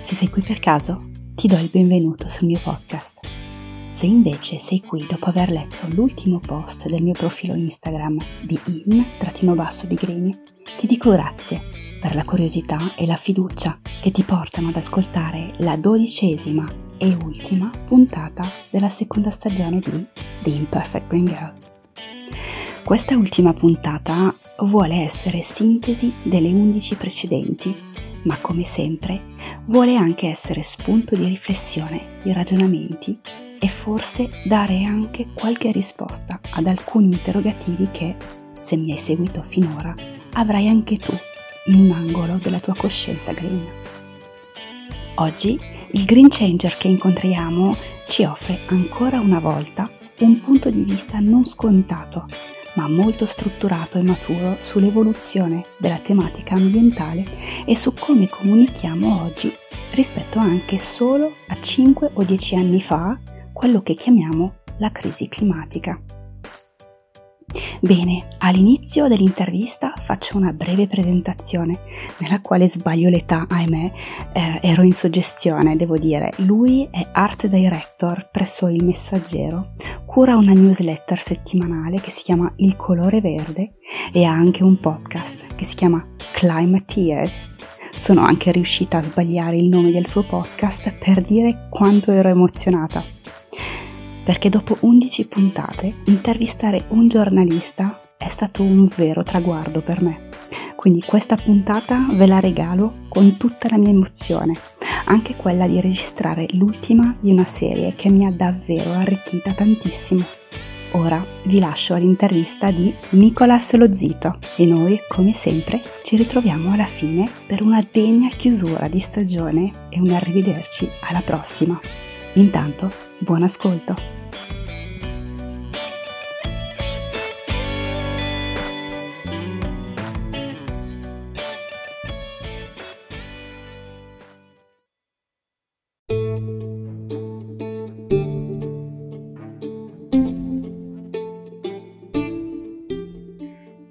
Se sei qui per caso, ti do il benvenuto sul mio podcast. Se invece sei qui dopo aver letto l'ultimo post del mio profilo Instagram di in-bigrini, ti dico grazie per la curiosità e la fiducia che ti portano ad ascoltare la dodicesima e ultima puntata della seconda stagione di The Imperfect Green Girl. Questa ultima puntata vuole essere sintesi delle 11 precedenti, ma come sempre vuole anche essere spunto di riflessione, di ragionamenti e forse dare anche qualche risposta ad alcuni interrogativi che, se mi hai seguito finora, avrai anche tu in un angolo della tua coscienza green. Oggi il Green Changer che incontriamo ci offre ancora una volta un punto di vista non scontato, ma molto strutturato e maturo sull'evoluzione della tematica ambientale e su come comunichiamo oggi rispetto anche solo a 5 o 10 anni fa quello che chiamiamo la crisi climatica. Bene, all'inizio dell'intervista faccio una breve presentazione nella quale sbaglio l'età, ahimè, eh, ero in suggestione, devo dire. Lui è art director presso Il Messaggero, cura una newsletter settimanale che si chiama Il colore verde e ha anche un podcast che si chiama Climate Years. Sono anche riuscita a sbagliare il nome del suo podcast per dire quanto ero emozionata perché dopo 11 puntate intervistare un giornalista è stato un vero traguardo per me. Quindi questa puntata ve la regalo con tutta la mia emozione, anche quella di registrare l'ultima di una serie che mi ha davvero arricchita tantissimo. Ora vi lascio all'intervista di Nicolas Lozito e noi, come sempre, ci ritroviamo alla fine per una degna chiusura di stagione e un arrivederci alla prossima. Intanto, buon ascolto!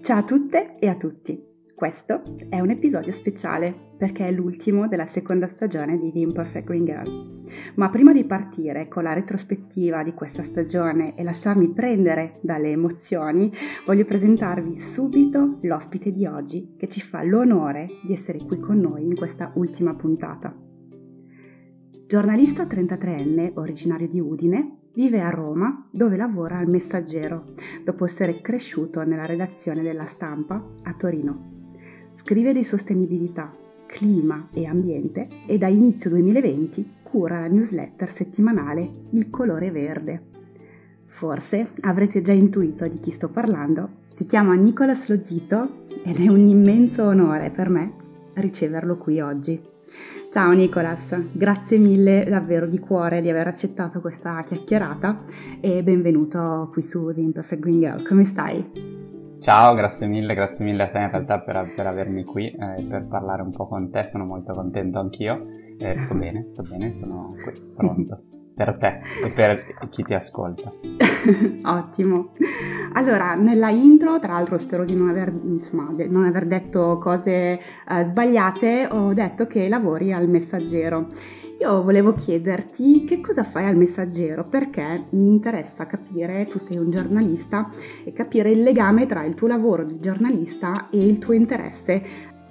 Ciao a tutte e a tutti. Questo è un episodio speciale perché è l'ultimo della seconda stagione di The Imperfect Green Girl. Ma prima di partire con la retrospettiva di questa stagione e lasciarmi prendere dalle emozioni, voglio presentarvi subito l'ospite di oggi che ci fa l'onore di essere qui con noi in questa ultima puntata. Giornalista 33enne, originario di Udine, Vive a Roma, dove lavora al Messaggero, dopo essere cresciuto nella redazione della stampa a Torino. Scrive di sostenibilità, clima e ambiente e da inizio 2020 cura la newsletter settimanale Il colore verde. Forse avrete già intuito di chi sto parlando. Si chiama Nicolas Lozito ed è un immenso onore per me riceverlo qui oggi. Ciao Nicolas, grazie mille davvero di cuore di aver accettato questa chiacchierata e benvenuto qui su The Imperfect Green Girl. Come stai? Ciao, grazie mille, grazie mille a te in realtà per, per avermi qui e eh, per parlare un po' con te, sono molto contento anch'io. Eh, sto bene, sto bene, sono qui, pronto per te e per chi ti ascolta. Ottimo. Allora, nella intro, tra l'altro spero di non aver, insomma, de- non aver detto cose uh, sbagliate, ho detto che lavori al messaggero. Io volevo chiederti che cosa fai al messaggero, perché mi interessa capire, tu sei un giornalista, e capire il legame tra il tuo lavoro di giornalista e il tuo interesse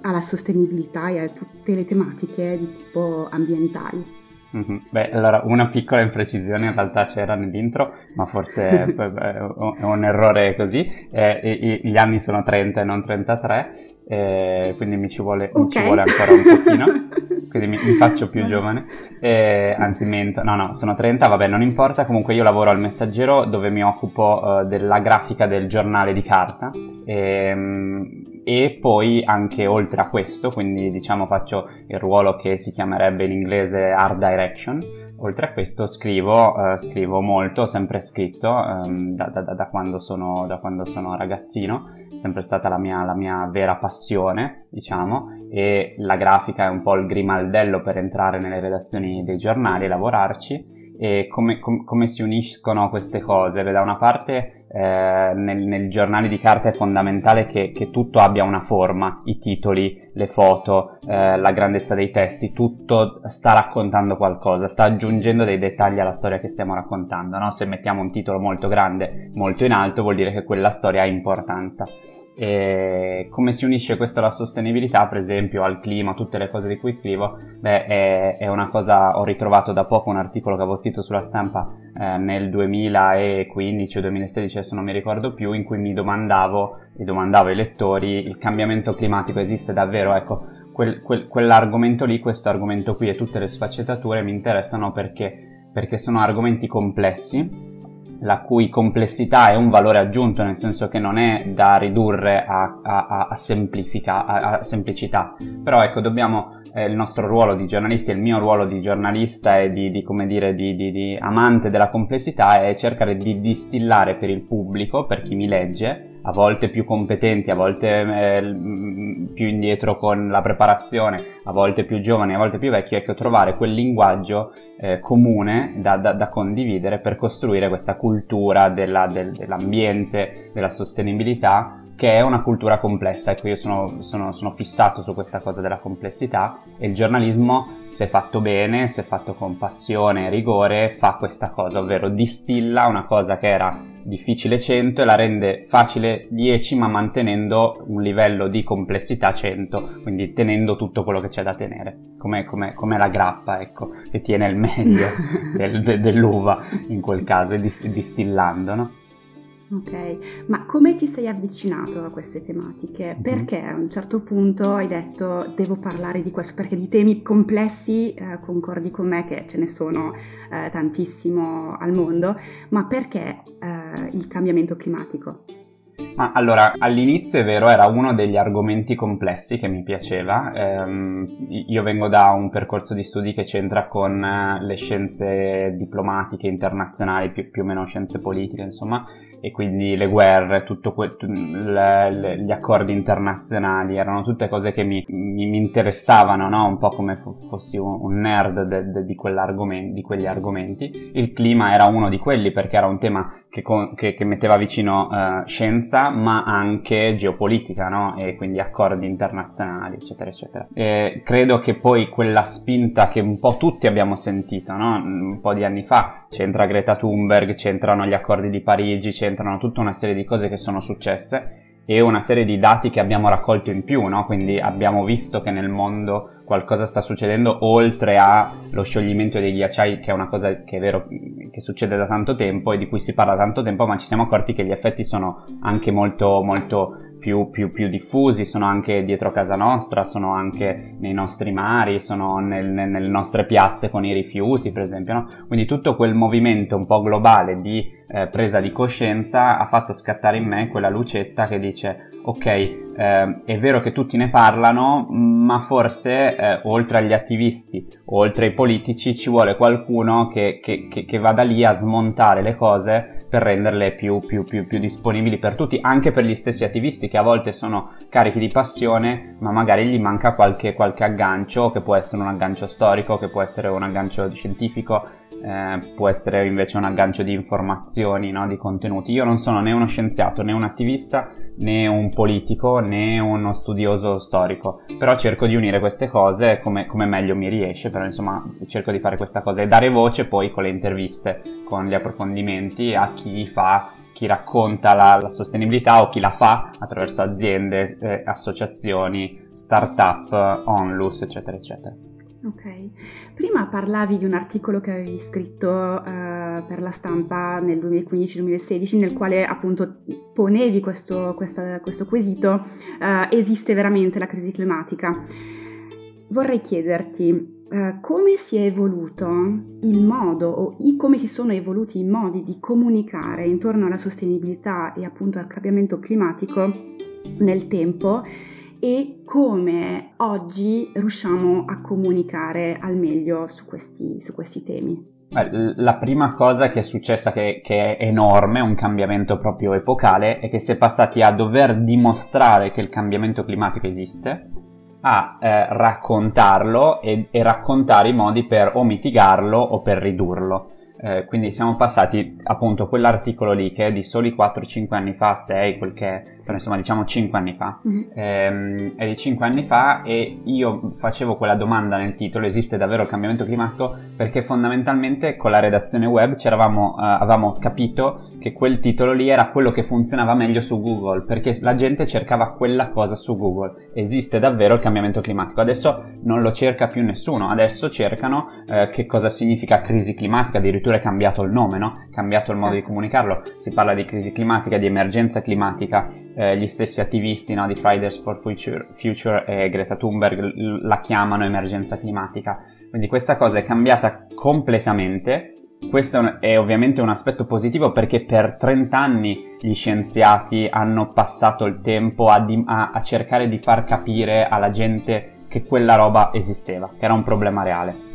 alla sostenibilità e a tutte le tematiche di tipo ambientali. Mm-hmm. Beh, allora una piccola imprecisione in realtà c'era nell'intro, ma forse è un errore così. Eh, gli anni sono 30 e non 33, eh, quindi mi ci, vuole, okay. mi ci, vuole, ancora un pochino, quindi mi, mi faccio più giovane. Eh, anzi, mento, no, no, sono 30, vabbè, non importa. Comunque io lavoro al Messaggero dove mi occupo uh, della grafica del giornale di carta. E, ehm, e poi anche oltre a questo, quindi diciamo faccio il ruolo che si chiamerebbe in inglese art direction, oltre a questo scrivo, uh, scrivo molto, ho sempre scritto um, da, da, da, quando sono, da, quando sono, ragazzino, è sempre stata la mia, la mia vera passione, diciamo, e la grafica è un po' il grimaldello per entrare nelle redazioni dei giornali e lavorarci. E come, com, come si uniscono queste cose? Beh, da una parte eh, nel, nel giornale di carta è fondamentale che, che, tutto abbia una forma, i titoli, le foto, eh, la grandezza dei testi, tutto sta raccontando qualcosa, sta aggiungendo dei dettagli alla storia che stiamo raccontando, no? Se mettiamo un titolo molto grande, molto in alto, vuol dire che quella storia ha importanza. E come si unisce questo alla sostenibilità, per esempio, al clima, tutte le cose di cui scrivo? Beh, è, è una cosa, ho ritrovato da poco un articolo che avevo scritto sulla stampa eh, nel 2015 o 2016, adesso non mi ricordo più, in cui mi domandavo e domandavo ai lettori, il cambiamento climatico esiste davvero? Ecco, quel, quel, quell'argomento lì, questo argomento qui e tutte le sfaccettature mi interessano perché, perché sono argomenti complessi la cui complessità è un valore aggiunto, nel senso che non è da ridurre a, a, a, a semplicità. Però ecco, dobbiamo, eh, il nostro ruolo di giornalisti, il mio ruolo di giornalista e di, di come dire, di, di, di amante della complessità è cercare di distillare per il pubblico, per chi mi legge, a volte più competenti, a volte eh, più indietro con la preparazione, a volte più giovani, a volte più vecchi, ecco, trovare quel linguaggio eh, comune da, da, da, condividere per costruire questa cultura della, del, dell'ambiente, della sostenibilità che è una cultura complessa. Ecco, io sono, sono, sono, fissato su questa cosa della complessità e il giornalismo, se fatto bene, se fatto con passione e rigore, fa questa cosa, ovvero distilla una cosa che era difficile 100 e la rende facile 10 ma mantenendo un livello di complessità 100, quindi tenendo tutto quello che c'è da tenere, come, come, come la grappa, ecco, che tiene il meglio del, de, dell'uva in quel caso, e distillando, no? Ok, ma come ti sei avvicinato a queste tematiche? Mm-hmm. Perché a un certo punto hai detto devo parlare di questo? Perché di temi complessi eh, concordi con me che ce ne sono eh, tantissimo al mondo, ma perché eh, il cambiamento climatico? Ma allora, all'inizio è vero, era uno degli argomenti complessi che mi piaceva. Eh, io vengo da un percorso di studi che c'entra con eh, le scienze diplomatiche internazionali, più, più o meno scienze politiche, insomma, e quindi le guerre, que- le, le, gli accordi internazionali, erano tutte cose che mi, mi, mi interessavano, no? un po' come f- fossi un, un nerd de, de, di, di, quegli argomenti. Il clima era uno di quelli perché era un tema che, con, che, che metteva vicino uh, scienza ma anche geopolitica no? e quindi accordi internazionali eccetera eccetera. E credo che poi quella spinta che un po' tutti abbiamo sentito no? un po' di anni fa, c'entra Greta Thunberg, c'entrano gli accordi di Parigi, c'entra c'entrano tutta una serie di cose che sono successe e una serie di dati che abbiamo raccolto in più, no? Quindi abbiamo visto che nel mondo qualcosa sta succedendo oltre allo scioglimento dei ghiacciai, che è una cosa che è vero che succede da tanto tempo e di cui si parla tanto tempo, ma ci siamo accorti che gli effetti sono anche molto, molto più, più, più, diffusi, sono anche dietro casa nostra, sono anche nei nostri mari, sono nel, nelle nostre piazze con i rifiuti, per esempio. No? Quindi tutto quel movimento un po' globale di eh, presa di coscienza ha fatto scattare in me quella lucetta che dice ok, eh, è vero che tutti ne parlano, ma forse eh, oltre agli attivisti, oltre ai politici, ci vuole qualcuno che, che, che, che vada lì a smontare le cose per renderle più, più, più, più, disponibili per tutti, anche per gli stessi attivisti che a volte sono carichi di passione, ma magari gli manca qualche, qualche aggancio, che può essere un aggancio storico, che può essere un aggancio scientifico, eh, può essere invece un aggancio di informazioni, no? di contenuti. Io non sono né uno scienziato, né un attivista, né un politico, né uno studioso storico, però cerco di unire queste cose come, come meglio mi riesce, però insomma cerco di fare questa cosa e dare voce poi con le interviste, con gli approfondimenti a chi fa, chi racconta la, la sostenibilità o chi la fa attraverso aziende, eh, associazioni, start-up, onlus, eccetera, eccetera. Ok, prima parlavi di un articolo che avevi scritto uh, per la stampa nel 2015-2016 nel quale appunto ponevi questo, questa, questo quesito, uh, esiste veramente la crisi climatica? Vorrei chiederti Uh, come si è evoluto il modo o i, come si sono evoluti i modi di comunicare intorno alla sostenibilità e appunto al cambiamento climatico nel tempo e come oggi riusciamo a comunicare al meglio su questi, su questi temi. La prima cosa che è successa, che, che, è enorme, un cambiamento proprio epocale, è che si è passati a dover dimostrare che il cambiamento climatico esiste, a eh, raccontarlo e, e, raccontare i modi per o mitigarlo o per ridurlo. Eh, quindi siamo passati appunto quell'articolo lì che è di soli 4-5 anni fa, 6, quel che è, però insomma diciamo 5 anni fa, mm-hmm. ehm, è di 5 anni fa e io facevo quella domanda nel titolo, esiste davvero il cambiamento climatico? Perché fondamentalmente con la redazione web eh, avevamo capito che quel titolo lì era quello che funzionava meglio su Google, perché la gente cercava quella cosa su Google, esiste davvero il cambiamento climatico, adesso non lo cerca più nessuno, adesso cercano eh, che cosa significa crisi climatica, addirittura addirittura è cambiato il nome, no? Cambiato il modo certo. di comunicarlo. Si parla di crisi climatica, di emergenza climatica. Eh, gli stessi attivisti no, di Fridays for Future, Future e Greta Thunberg la chiamano emergenza climatica. Quindi questa cosa è cambiata completamente. Questo è ovviamente un aspetto positivo perché per 30 anni gli scienziati hanno passato il tempo a, di- a, a cercare di far capire alla gente che quella roba esisteva, che era un problema reale.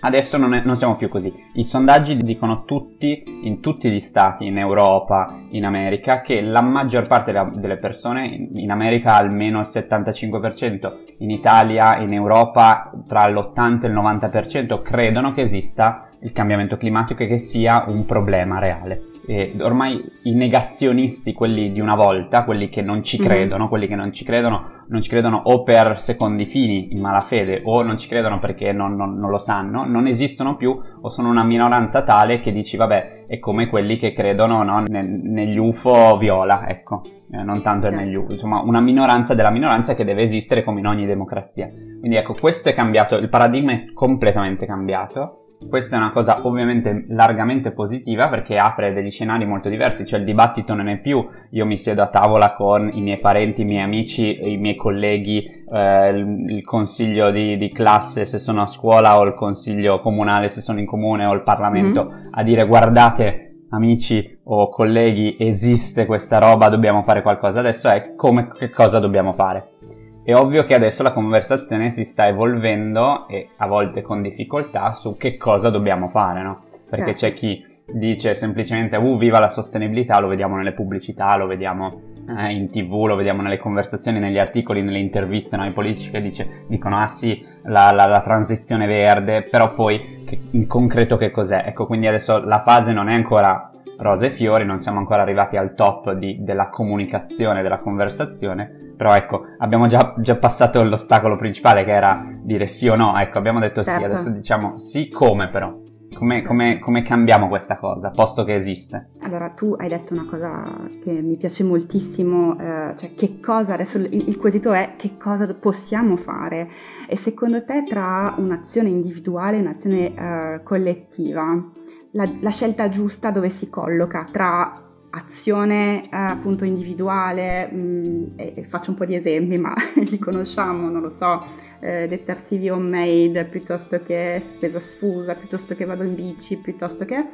Adesso non, è, non, siamo più così. I sondaggi dicono tutti, in tutti gli stati, in Europa, in America, che la maggior parte delle persone, in America almeno il 75%, in Italia, in Europa tra l'80 e il 90% credono che esista il cambiamento climatico e che sia un problema reale. E ormai i negazionisti, quelli di una volta, quelli che non ci mhm. credono, mm-hmm. quelli che non ci credono, non ci credono o per secondi fini, in malafede, o non ci credono perché non, non, non, lo sanno, non esistono più o sono una minoranza tale che dici, vabbè, è come quelli che credono no, ne, negli UFO viola, ecco, eh, non tanto certo. negli UFO, insomma, una minoranza della minoranza che deve esistere come in ogni democrazia. Quindi ecco, questo è cambiato, il paradigma è completamente cambiato questa è una cosa ovviamente largamente positiva perché apre degli scenari molto diversi, cioè il dibattito non è più io mi siedo a tavola con i miei parenti, i miei amici, i miei colleghi, eh, il, consiglio di, di, classe se sono a scuola o il consiglio comunale se sono in comune o il Parlamento mm-hmm. a dire guardate amici o colleghi esiste questa roba, dobbiamo fare qualcosa, adesso è come che cosa dobbiamo fare. È ovvio che adesso la conversazione si sta evolvendo e a volte con difficoltà su che cosa dobbiamo fare, no? Perché certo. c'è chi dice semplicemente uh viva la sostenibilità, lo vediamo nelle pubblicità, lo vediamo eh, in tv, lo vediamo nelle conversazioni, negli articoli, nelle interviste, no? i politici che dice, dicono ah sì, la, la, la transizione verde, però poi che, in concreto che cos'è? Ecco, quindi adesso la fase non è ancora rose e fiori, non siamo ancora arrivati al top di, della comunicazione, della conversazione, però ecco, abbiamo già, già, passato l'ostacolo principale che era dire sì o no, ecco, abbiamo detto certo. sì, adesso diciamo sì come però. Come, come, come, cambiamo questa cosa, posto che esiste? Allora, tu hai detto una cosa che mi piace moltissimo, eh, cioè che cosa, adesso il, il, quesito è che cosa possiamo fare e secondo te tra un'azione individuale e un'azione eh, collettiva, la, la scelta giusta dove si colloca tra azione eh, appunto individuale, mh, mm, e, e, faccio un po' di esempi, ma li conosciamo, non lo so, eh, detersivi homemade piuttosto che spesa sfusa, piuttosto che vado in bici, piuttosto che...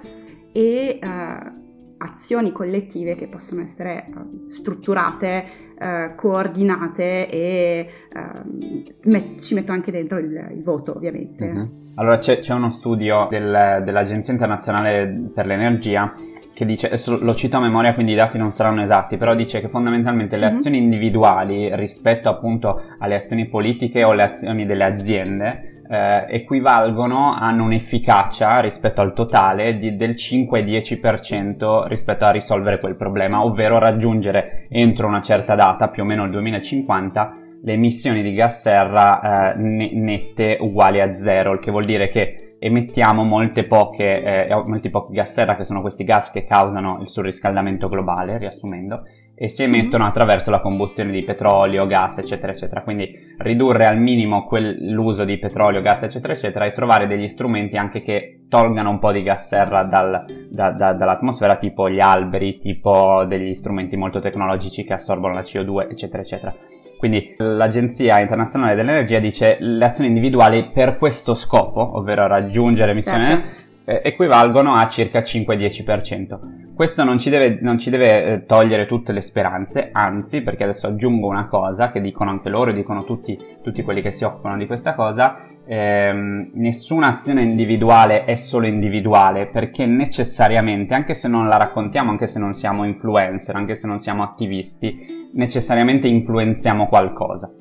e eh, azioni collettive che possono essere uh, strutturate, uh, coordinate e uh, met- ci metto anche dentro il, il voto ovviamente. Uh-huh. Allora c'è, c'è, uno studio del, dell'Agenzia internazionale per l'energia che dice, lo cito a memoria quindi i dati non saranno esatti, però dice che fondamentalmente le mm-hmm. azioni individuali rispetto appunto alle azioni politiche o alle azioni delle aziende eh, equivalgono, hanno un'efficacia rispetto al totale di, del 5-10% rispetto a risolvere quel problema, ovvero raggiungere entro una certa data, più o meno il 2050, le emissioni di gas serra eh, nette uguali a zero, il che vuol dire che emettiamo molte poche, eh, molti pochi gas serra, che sono questi gas che causano il surriscaldamento globale, riassumendo, e si emettono attraverso la combustione di petrolio, gas, eccetera, eccetera. Quindi ridurre al minimo quel, l'uso di petrolio, gas, eccetera, eccetera, e trovare degli strumenti anche che tolgano un po' di gas serra dal, da, da, dall'atmosfera, tipo gli alberi, tipo degli strumenti molto tecnologici che assorbono la CO2, eccetera, eccetera. Quindi l'Agenzia Internazionale dell'Energia dice le azioni individuali per questo scopo, ovvero raggiungere emissioni certo eh, equivalgono a circa 5-10%. Questo non ci deve, non ci deve eh, togliere tutte le speranze, anzi, perché adesso aggiungo una cosa che dicono anche loro, dicono tutti, tutti quelli che si occupano di questa cosa, ehm, nessuna azione individuale è solo individuale, perché necessariamente, anche se non la raccontiamo, anche se non siamo influencer, anche se non siamo attivisti, necessariamente influenziamo qualcosa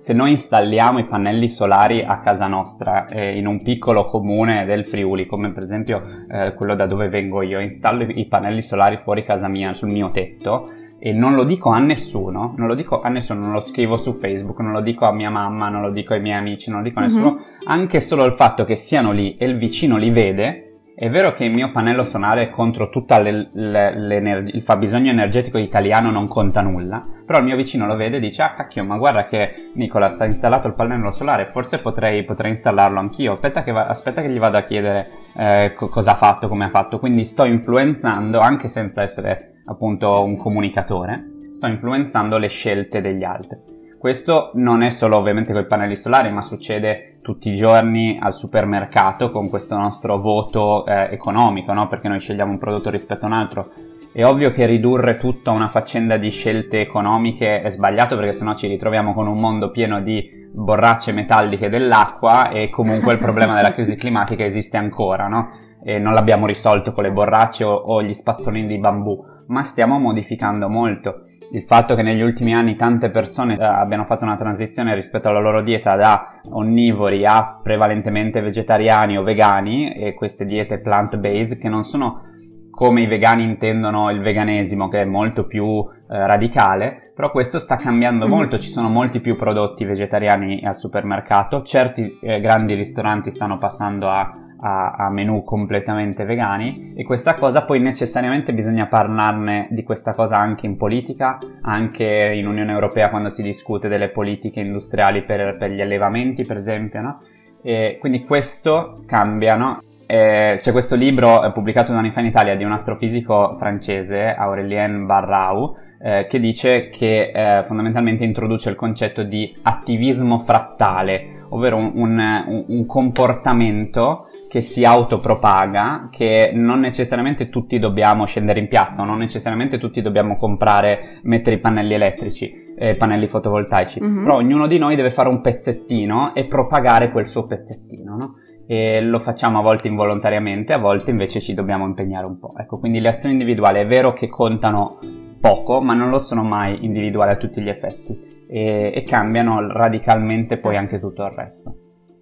se noi installiamo i pannelli solari a casa nostra, eh, in un piccolo comune del Friuli, come per esempio eh, quello da dove vengo io, installo i pannelli solari fuori casa mia, sul mio tetto, e non lo dico a nessuno, non lo dico a nessuno, non lo scrivo su Facebook, non lo dico a mia mamma, non lo dico ai miei amici, non lo dico a nessuno, mm-hmm. anche solo il fatto che siano lì e il vicino li vede, è vero che il mio pannello solare contro tutto il fabbisogno energetico italiano non conta nulla, però il mio vicino lo vede e dice ah cacchio ma guarda che Nicolas ha installato il pannello solare, forse potrei, potrei installarlo anch'io, aspetta che, va, aspetta che, gli vada a chiedere eh, co- cosa ha fatto, come ha fatto, quindi sto influenzando anche senza essere appunto un comunicatore, sto influenzando le scelte degli altri. Questo non è solo ovviamente con i pannelli solari, ma succede tutti i giorni al supermercato con questo nostro voto eh, economico, no? Perché noi scegliamo un prodotto rispetto a un altro. È ovvio che ridurre tutto a una faccenda di scelte economiche è sbagliato perché sennò ci ritroviamo con un mondo pieno di borracce metalliche dell'acqua e comunque il problema della crisi climatica esiste ancora, no? E non l'abbiamo risolto con le borracce o, o gli spazzolini di bambù, ma stiamo modificando molto. Il fatto che negli ultimi anni tante persone eh, abbiano fatto una transizione rispetto alla loro dieta da onnivori a prevalentemente vegetariani o vegani e queste diete plant-based che non sono come i vegani intendono il veganesimo che è molto più eh, radicale, però questo sta cambiando mm. molto, ci sono molti più prodotti vegetariani al supermercato, certi eh, grandi ristoranti stanno passando a a, a menù completamente vegani e questa cosa poi necessariamente bisogna parlarne di questa cosa anche in politica, anche in Unione Europea quando si discute delle politiche industriali per, per gli allevamenti per esempio, no? E quindi questo cambia, no? Eh, c'è questo libro eh, pubblicato un anno fa in Italia di un astrofisico francese, Aurélien Barrau, eh, che dice che eh, fondamentalmente introduce il concetto di attivismo frattale, ovvero un, un, un comportamento che si autopropaga, che non necessariamente tutti dobbiamo scendere in piazza, non necessariamente tutti dobbiamo comprare, mettere i pannelli elettrici, eh, pannelli fotovoltaici, mm-hmm. però ognuno di noi deve fare un pezzettino e propagare quel suo pezzettino, no? E lo facciamo a volte involontariamente, a volte invece ci dobbiamo impegnare un po'. Ecco, quindi le azioni individuali è vero che contano poco, ma non lo sono mai individuali a tutti gli effetti e, e cambiano radicalmente poi certo. anche tutto il resto.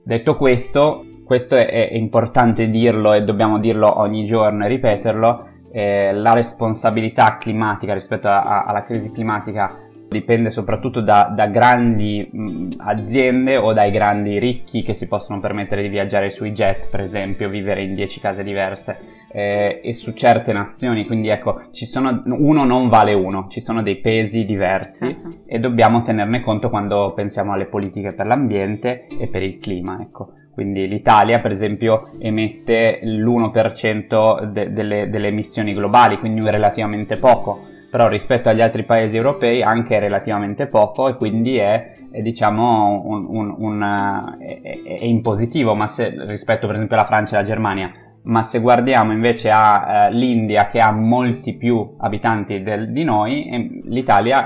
Detto questo, questo è, è, importante dirlo e dobbiamo dirlo ogni giorno e ripeterlo, eh, la responsabilità climatica rispetto a, a, alla crisi climatica dipende soprattutto da, da grandi mh, aziende o dai grandi ricchi che si possono permettere di viaggiare sui jet, per esempio, vivere in 10 case diverse eh, e su certe nazioni, quindi ecco, ci sono, uno non vale uno, ci sono dei pesi diversi certo. e dobbiamo tenerne conto quando pensiamo alle politiche per l'ambiente e per il clima, ecco. Quindi l'Italia, per esempio, emette l'1% de- delle, delle emissioni globali, quindi relativamente poco. Però rispetto agli altri paesi europei anche relativamente poco e quindi è, è diciamo un, un, un è, è, in positivo se, rispetto per esempio alla Francia e alla Germania. Ma se guardiamo invece all'India eh, che ha molti più abitanti del, di noi l'Italia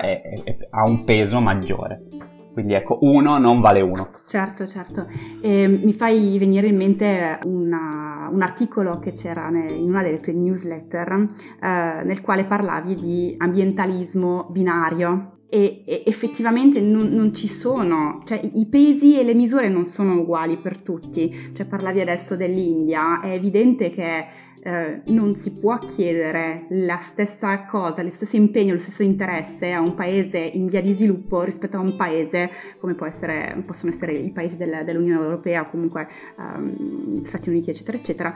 ha un peso maggiore quindi ecco, uno non vale uno. Certo, certo. E mi fai venire in mente una, un articolo che c'era in una delle tue newsletter eh, nel quale parlavi di ambientalismo binario. E, e effettivamente non, non, ci sono, cioè i pesi e le misure non sono uguali per tutti. Cioè parlavi adesso dell'India, è evidente che eh, non si può chiedere la stessa cosa, lo stesso impegno, lo stesso interesse a un paese in via di sviluppo rispetto a un paese come essere, possono essere i paesi del, dell'Unione Europea o comunque um, Stati Uniti, eccetera, eccetera.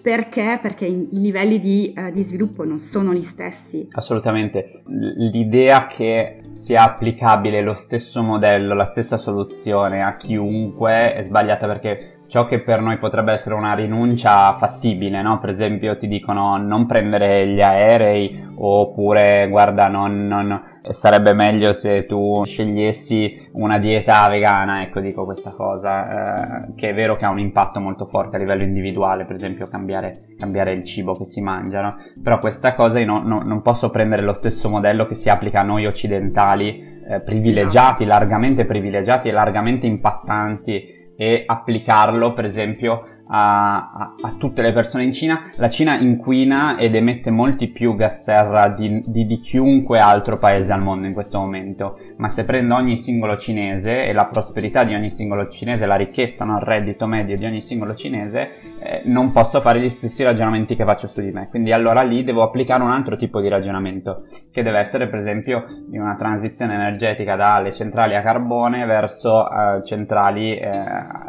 Perché? Perché i, livelli di, uh, di, sviluppo non sono gli stessi. Assolutamente. L'idea che sia applicabile lo stesso modello, la stessa soluzione a chiunque è sbagliata perché ciò che per noi potrebbe essere una rinuncia fattibile, no? Per esempio ti dicono non prendere gli aerei oppure guarda non, non, sarebbe meglio se tu scegliessi una dieta vegana, ecco dico questa cosa, eh, che è vero che ha un impatto molto forte a livello individuale, per esempio cambiare, cambiare il cibo che si mangia, no? Però questa cosa io no, no, non posso prendere lo stesso modello che si applica a noi occidentali eh, privilegiati, largamente privilegiati e largamente impattanti e applicarlo per esempio a, a, tutte le persone in Cina, la Cina inquina ed emette molti più gas serra di, di, di, chiunque altro paese al mondo in questo momento. Ma se prendo ogni singolo cinese e la prosperità di ogni singolo cinese, la ricchezza, no? il reddito medio di ogni singolo cinese, eh, non posso fare gli stessi ragionamenti che faccio su di me. Quindi allora lì devo applicare un altro tipo di ragionamento, che deve essere per esempio di una transizione energetica dalle centrali a carbone verso eh, centrali eh,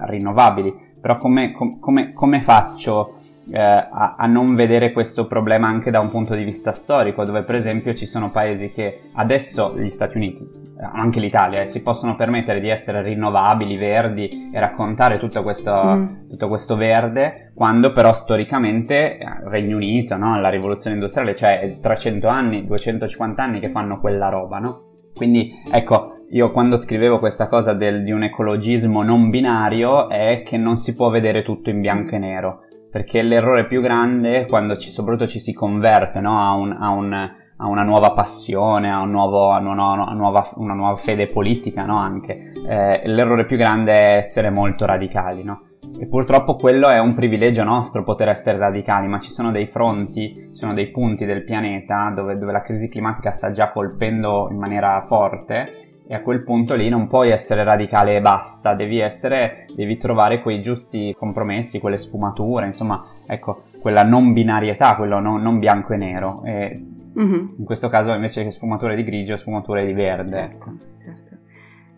rinnovabili però come, com, come, come faccio eh, a, a, non vedere questo problema anche da un punto di vista storico, dove per esempio ci sono paesi che adesso, gli Stati Uniti, anche l'Italia, eh, si possono permettere di essere rinnovabili, verdi e raccontare tutto questo, mm. tutto questo verde, quando però storicamente il eh, Regno Unito, no? la rivoluzione industriale, cioè 300 anni, 250 anni che fanno quella roba, no? Quindi ecco, io quando scrivevo questa cosa del, di un ecologismo non binario è che non si può vedere tutto in bianco e nero, perché l'errore più grande quando ci, soprattutto ci si converte no, a, un, a, un, a, una nuova passione, a, un nuovo, a una, nuova, una, nuova, fede politica no, anche, eh, l'errore più grande è essere molto radicali, no? E purtroppo quello è un privilegio nostro poter essere radicali, ma ci sono dei fronti, ci sono dei punti del pianeta dove, dove la crisi climatica sta già colpendo in maniera forte e a quel punto lì non puoi essere radicale e basta, devi essere, devi trovare quei giusti compromessi, quelle sfumature, insomma, ecco, quella non binarietà, quello non, non bianco e nero. E mm-hmm. In questo caso invece che sfumature di grigio, sfumature di verde. Certo, certo.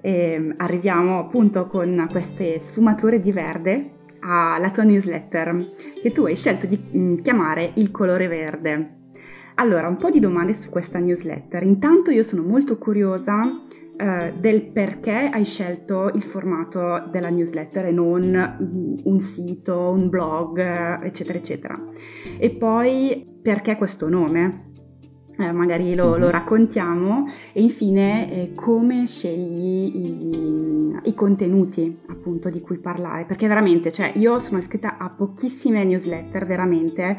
E arriviamo appunto con queste sfumature di verde alla tua newsletter che tu hai scelto di mm, chiamare il colore verde. Allora, un po' di domande su questa newsletter. Intanto io sono molto curiosa eh, del perché hai scelto il formato della newsletter e non un sito, un blog, eccetera, eccetera. E poi perché questo nome? Eh, magari lo, lo, mhm. raccontiamo e infine eh, come scegli i, i, contenuti appunto di cui parlare perché veramente cioè io sono iscritta a pochissime newsletter veramente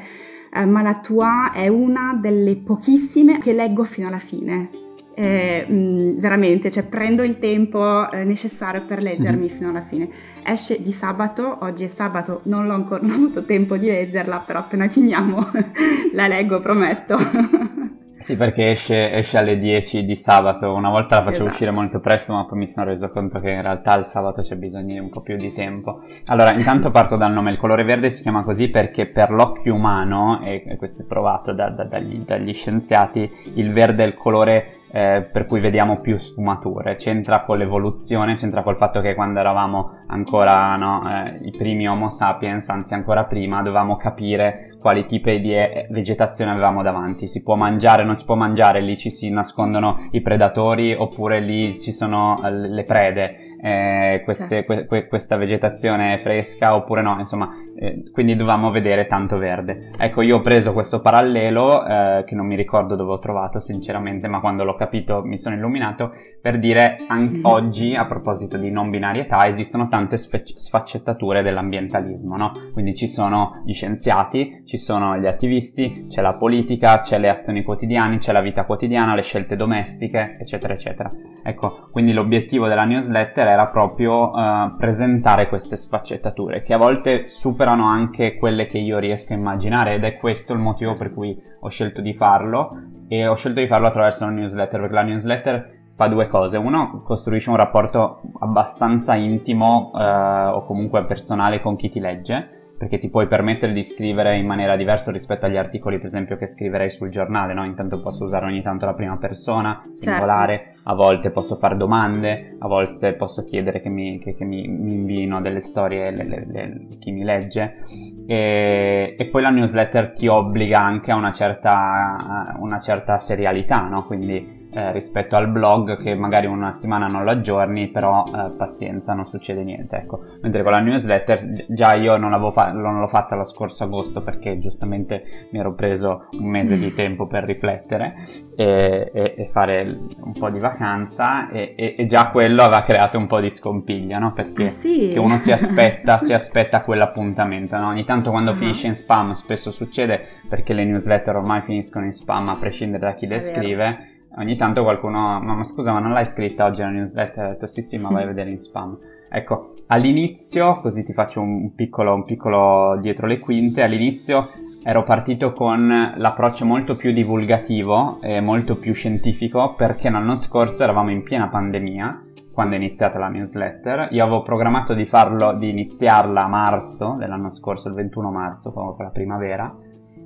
eh, ma la tua è una delle pochissime che leggo fino alla fine eh, mh, mm, veramente, cioè prendo il tempo eh, necessario per leggermi sì. fino alla fine. Esce di sabato, oggi è sabato, non l'ho ancora non ho avuto tempo di leggerla, però appena finiamo la leggo, prometto. Sì, perché esce, esce, alle 10 di sabato. Una volta la facevo esatto. uscire molto presto, ma poi mi sono reso conto che in realtà il sabato c'è bisogno di un po' più di tempo. Allora, intanto parto dal nome. Il colore verde si chiama così perché per l'occhio umano, e questo è provato da, da, dagli, dagli scienziati, il verde è il colore eh, per cui vediamo più sfumature. C'entra con l'evoluzione, c'entra col fatto che quando eravamo ancora no, eh, i primi Homo sapiens, anzi ancora prima, dovevamo capire quali tipi di eh, vegetazione avevamo davanti. Si può mangiare, non si può mangiare, lì ci si nascondono i predatori oppure lì ci sono eh, le prede, eh, queste, certo. que- questa vegetazione è fresca oppure no, insomma, eh, quindi dovevamo vedere tanto verde. Ecco, io ho preso questo parallelo, eh, che non mi ricordo dove ho trovato sinceramente, ma quando l'ho capito mi sono illuminato, per dire anche mm-hmm. oggi, a proposito di non binarietà, esistono tante sfe- sfaccettature dell'ambientalismo, no? Quindi ci sono gli scienziati, ci sono gli attivisti, c'è la politica, c'è le azioni quotidiane, c'è la vita quotidiana, le scelte domestiche, eccetera, eccetera. Ecco, quindi l'obiettivo della newsletter era proprio uh, presentare queste sfaccettature, che a volte superano anche quelle che io riesco a immaginare ed è questo il motivo per cui ho scelto di farlo e ho scelto di farlo attraverso una newsletter, perché la newsletter fa due cose. Uno, costruisce un rapporto abbastanza intimo uh, o comunque personale con chi ti legge, perché ti puoi permettere di scrivere in maniera diversa rispetto agli articoli, per esempio, che scriverei sul giornale, no? Intanto posso usare ogni tanto la prima persona, singolare, certo. a volte posso fare domande, a volte posso chiedere che mi, che, che mi, mi invino delle storie le, le, le, chi mi legge. E, e, poi la newsletter ti obbliga anche a una certa, una certa serialità, no? Quindi eh, rispetto al blog che magari una settimana non lo aggiorni, però eh, pazienza, non succede niente. Ecco. Mentre con la newsletter già io non, fa- non l'ho fatta lo scorso agosto perché giustamente mi ero preso un mese di tempo per riflettere e, e, e fare un po' di vacanza e, e, già quello aveva creato un po' di scompiglio, no? Perché ah, sì. uno si aspetta, si aspetta quell'appuntamento, no? Ogni tanto quando uh-huh. finisce in spam, spesso succede perché le newsletter ormai finiscono in spam a prescindere da chi le scrive ogni tanto qualcuno, ma, ma scusa ma non l'hai scritta oggi nella newsletter? Ho detto sì sì ma vai a vedere in spam. Ecco, all'inizio, così ti faccio un piccolo, un piccolo dietro le quinte, all'inizio ero partito con l'approccio molto più divulgativo e molto più scientifico perché l'anno scorso eravamo in piena pandemia quando è iniziata la newsletter. Io avevo programmato di farlo, di iniziarla a marzo dell'anno scorso, il 21 marzo, con la primavera,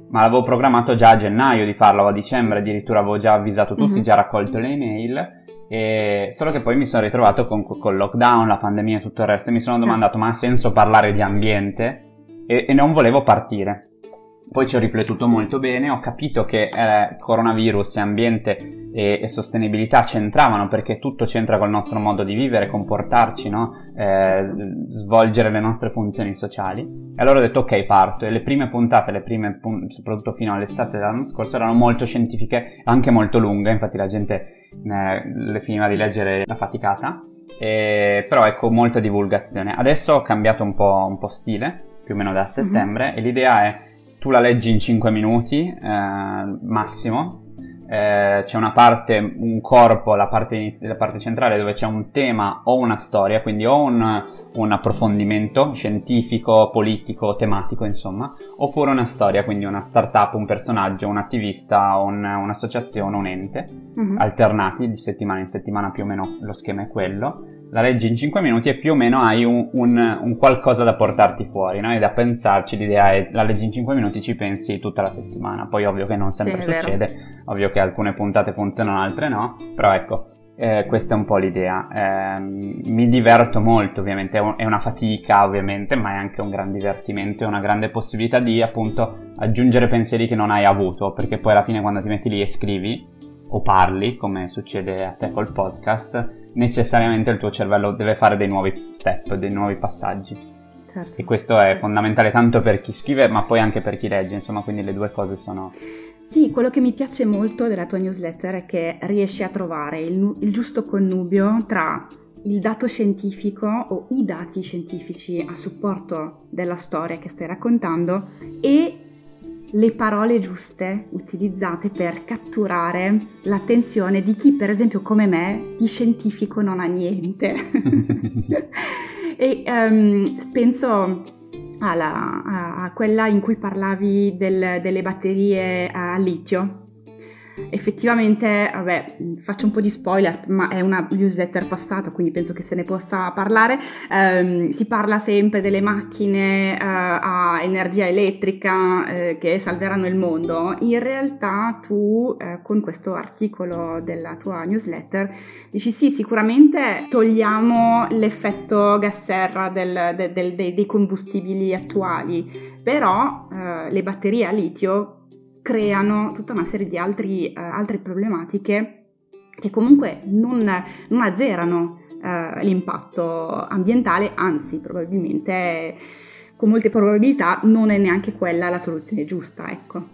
ma l'avevo programmato già a gennaio di farlo, a dicembre addirittura avevo già avvisato tutti, mm-hmm. già raccolto le email. E solo che poi mi sono ritrovato con, con il lockdown, la pandemia e tutto il resto e mi sono domandato ma ha senso parlare di ambiente? E, e non volevo partire. Poi ci ho riflettuto molto bene, ho capito che eh, coronavirus e ambiente e, e, sostenibilità c'entravano perché tutto c'entra col nostro modo di vivere, comportarci, no? eh, svolgere le nostre funzioni sociali. E allora ho detto ok parto e le prime puntate, le prime soprattutto fino all'estate dell'anno scorso erano molto scientifiche, anche molto lunghe, infatti la gente eh, le finiva di leggere la faticata. E, però ecco molta divulgazione. Adesso ho cambiato un po', un po stile, più o meno da settembre, mm-hmm. e l'idea è tu la leggi in 5 minuti eh, massimo. Eh, c'è una parte, un corpo, la parte, iniz- la parte, centrale dove c'è un tema o una storia, quindi o un, un, approfondimento scientifico, politico, tematico, insomma, oppure una storia, quindi una startup, un personaggio, un attivista, un, un'associazione, un ente, mm-hmm. alternati di settimana in settimana più o meno lo schema è quello la leggi in 5 minuti e più o meno hai un, un, un qualcosa da portarti fuori, no? E da pensarci, l'idea è la leggi in 5 minuti, ci pensi tutta la settimana. Poi ovvio che non sempre sì, succede, ovvio che alcune puntate funzionano, altre no, però ecco, eh, questa è un po' l'idea. Eh, mi diverto molto, ovviamente, è, un, è, una fatica, ovviamente, ma è anche un gran divertimento e una grande possibilità di appunto aggiungere pensieri che non hai avuto, perché poi alla fine quando ti metti lì e scrivi o parli, come succede a te col podcast, necessariamente il tuo cervello deve fare dei nuovi step, dei nuovi passaggi. Certo. E questo è fondamentale tanto per chi scrive, ma poi anche per chi legge, insomma, quindi le due cose sono... Sì, quello che mi piace molto della tua newsletter è che riesci a trovare il, il giusto connubio tra il dato scientifico o i dati scientifici a supporto della storia che stai raccontando e le parole giuste utilizzate per catturare l'attenzione di chi, per esempio, come me, di scientifico non ha niente. e um, penso alla, a, a, quella in cui parlavi del, delle batterie a litio Effettivamente, vabbè, faccio un po' di spoiler, ma è una newsletter passata, quindi penso che se ne possa parlare. Um, si parla sempre delle macchine uh, a energia elettrica uh, che salveranno il mondo. In realtà tu, uh, con questo articolo della tua newsletter, dici sì, sicuramente togliamo l'effetto gas serra del, del, del, dei combustibili attuali, però le batterie a litio creano tutta una serie di altri, uh, altre problematiche che comunque non, non azzerano uh, l'impatto ambientale, anzi probabilmente, con molte probabilità, non è neanche quella la soluzione giusta, ecco.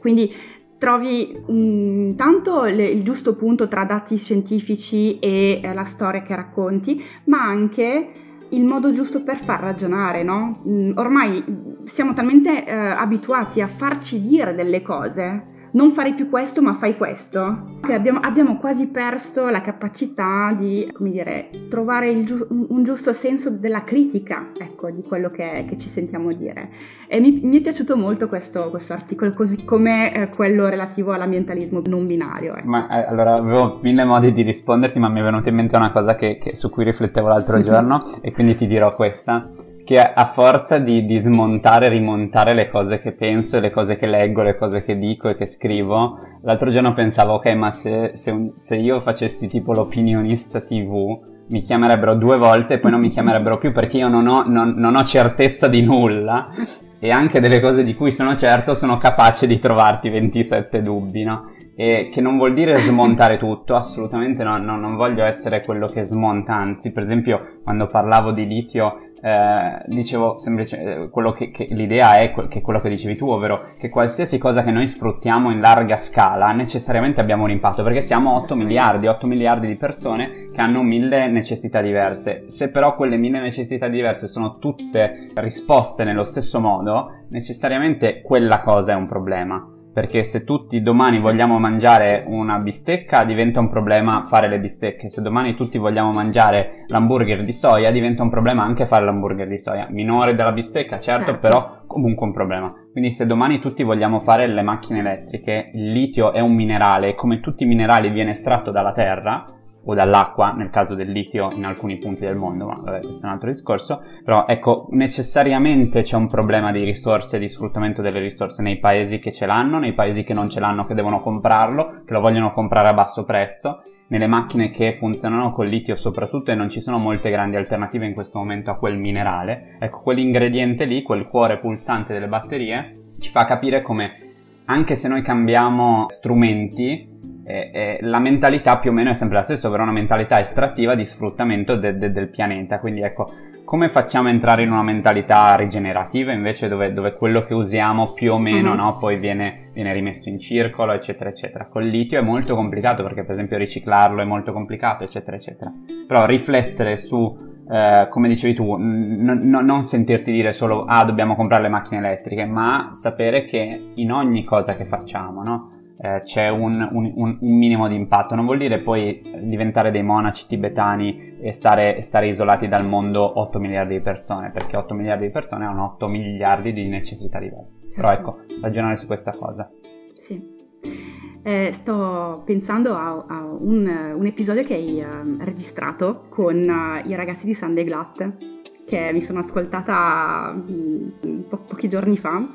Quindi trovi um, tanto le, il giusto punto tra dati scientifici e eh, la storia che racconti, ma anche il modo giusto per far ragionare, no? Mm, ormai siamo talmente eh, abituati a farci dire delle cose non fare più questo ma fai questo. Abbiamo, abbiamo, quasi perso la capacità di, come dire, trovare giu- un giusto senso della critica, ecco, di quello che, che ci sentiamo dire. E mi, mi, è piaciuto molto questo, questo articolo, così come eh, quello relativo all'ambientalismo non binario. Ecco. Ma eh, allora, avevo mille modi di risponderti, ma mi è venuta in mente una cosa che, che, su cui riflettevo l'altro giorno e quindi ti dirò questa che a forza di, di, smontare e rimontare le cose che penso, le cose che leggo, le cose che dico e che scrivo, l'altro giorno pensavo, ok, ma se, se, se io facessi tipo l'opinionista TV, mi chiamerebbero due volte e poi non mi chiamerebbero più perché io non ho, non, non ho certezza di nulla e anche delle cose di cui sono certo sono capace di trovarti 27 dubbi, no? E che non vuol dire smontare tutto, assolutamente no, no, non voglio essere quello che smonta, anzi, per esempio, quando parlavo di litio, eh, dicevo semplicemente eh, quello che, che, l'idea è que- che quello che dicevi tu, ovvero che qualsiasi cosa che noi sfruttiamo in larga scala necessariamente abbiamo un impatto, perché siamo 8 miliardi, 8 miliardi di persone che hanno mille necessità diverse. Se però quelle mille necessità diverse sono tutte risposte nello stesso modo, necessariamente quella cosa è un problema perché se tutti domani vogliamo mangiare una bistecca diventa un problema fare le bistecche, se domani tutti vogliamo mangiare l'hamburger di soia diventa un problema anche fare l'hamburger di soia, minore della bistecca certo, certo. però comunque un problema. Quindi se domani tutti vogliamo fare le macchine elettriche, il litio è un minerale come tutti i minerali viene estratto dalla terra, o dall'acqua nel caso del litio in alcuni punti del mondo, ma vabbè, questo è un altro discorso. Però ecco, necessariamente c'è un problema di risorse, di sfruttamento delle risorse nei paesi che ce l'hanno, nei paesi che non ce l'hanno, che devono comprarlo, che lo vogliono comprare a basso prezzo. Nelle macchine che funzionano col litio soprattutto e non ci sono molte grandi alternative in questo momento a quel minerale, ecco quell'ingrediente lì, quel cuore pulsante delle batterie, ci fa capire come anche se noi cambiamo strumenti, e, e la mentalità più o meno è sempre la stessa, ovvero una mentalità estrattiva di sfruttamento de, de, del pianeta. Quindi ecco, come facciamo a entrare in una mentalità rigenerativa invece dove, dove quello che usiamo più o meno mm-hmm. no, poi viene, viene, rimesso in circolo, eccetera, eccetera. Col litio è molto complicato perché per esempio riciclarlo è molto complicato, eccetera, eccetera. Però riflettere su Uh, come dicevi tu, n- n- non sentirti dire solo ah dobbiamo comprare le macchine elettriche, ma sapere che in ogni cosa che facciamo, no? Eh, c'è un, un, un, minimo di impatto. Non vuol dire poi diventare dei monaci tibetani e stare, stare, isolati dal mondo 8 miliardi di persone, perché 8 miliardi di persone hanno 8 miliardi di necessità diverse. Certo. Però ecco, ragionare su questa cosa. Sì. Eh, sto pensando a, a un, un, episodio che hai uh, registrato con uh, i ragazzi di Sunday Glut che mi sono ascoltata um, po- pochi giorni fa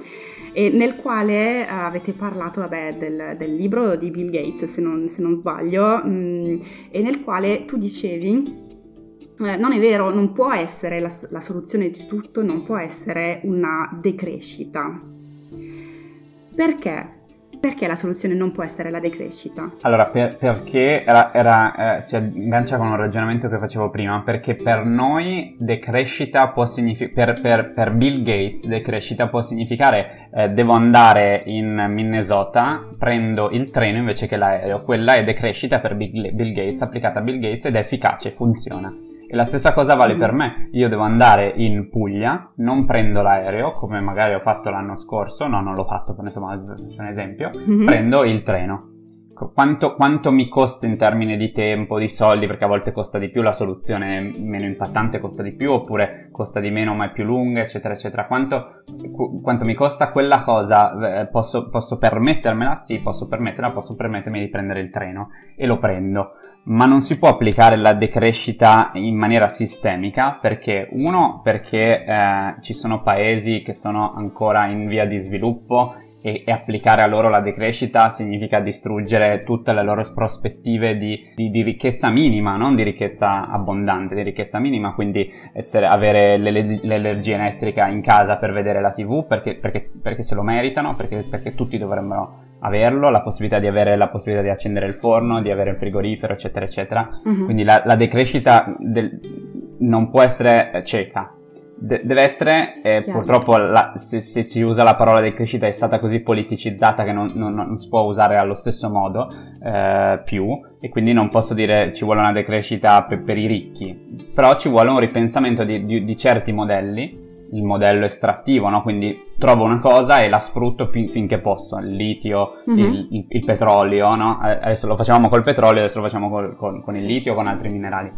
nel quale uh, avete parlato vabbè, del, del, libro di Bill Gates, se non, se non sbaglio, mh, mm, e nel quale tu dicevi eh, non è vero, non può essere la, la, soluzione di tutto, non può essere una decrescita. Perché? Perché la soluzione non può essere la decrescita? Allora, per, perché era, era, eh, si aggancia con un ragionamento che facevo prima, perché per noi decrescita può significare, per, per, per, Bill Gates decrescita può significare eh, devo andare in Minnesota, prendo il treno invece che l'aereo, quella è decrescita per Bill, Gates, applicata a Bill Gates ed è efficace, funziona. E la stessa cosa vale mm. per me. Io devo andare in Puglia, non prendo l'aereo, come magari ho fatto l'anno scorso, no, non l'ho fatto, insomma, un esempio, mm-hmm. prendo il treno. Quanto, quanto, mi costa in termini di tempo, di soldi, perché a volte costa di più, la soluzione meno impattante costa di più, oppure costa di meno ma è più lunga, eccetera, eccetera. Quanto, qu- quanto mi costa quella cosa? Eh, posso, posso permettermela? Sì, posso permetterla, posso permettermi di prendere il treno e lo prendo ma non si può applicare la decrescita in maniera sistemica perché uno perché eh, ci sono paesi che sono ancora in via di sviluppo e, e, applicare a loro la decrescita significa distruggere tutte le loro prospettive di, di, di ricchezza minima, non di ricchezza abbondante, di ricchezza minima, quindi essere, avere l'energia elettrica in casa per vedere la tv perché, perché, perché se lo meritano, perché, perché tutti dovrebbero averlo, la possibilità di avere la possibilità di accendere il forno, di avere il frigorifero, eccetera, eccetera. Uh-huh. Quindi la, la decrescita del, non può essere cieca. De- deve essere, eh, purtroppo la, se, se, si usa la parola decrescita è stata così politicizzata che non, non, non si può usare allo stesso modo eh, più e quindi non posso dire ci vuole una decrescita per, per i ricchi, però ci vuole un ripensamento di, di, di certi modelli il modello estrattivo, no? Quindi trovo una cosa e la sfrutto fin- finché posso, il litio, mm-hmm. il, il, il, petrolio, no? Adesso lo facciamo col petrolio, adesso lo facciamo col, con, con il litio, con altri minerali